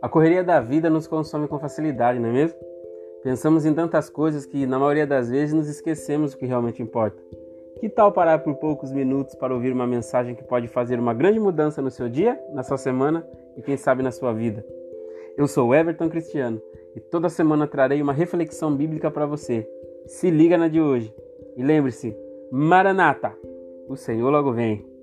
A correria da vida nos consome com facilidade, não é mesmo? Pensamos em tantas coisas que, na maioria das vezes, nos esquecemos o que realmente importa. Que tal parar por poucos minutos para ouvir uma mensagem que pode fazer uma grande mudança no seu dia, na sua semana e quem sabe na sua vida? Eu sou Everton Cristiano e toda semana trarei uma reflexão bíblica para você. Se liga na de hoje. E lembre-se, Maranata, o Senhor logo vem.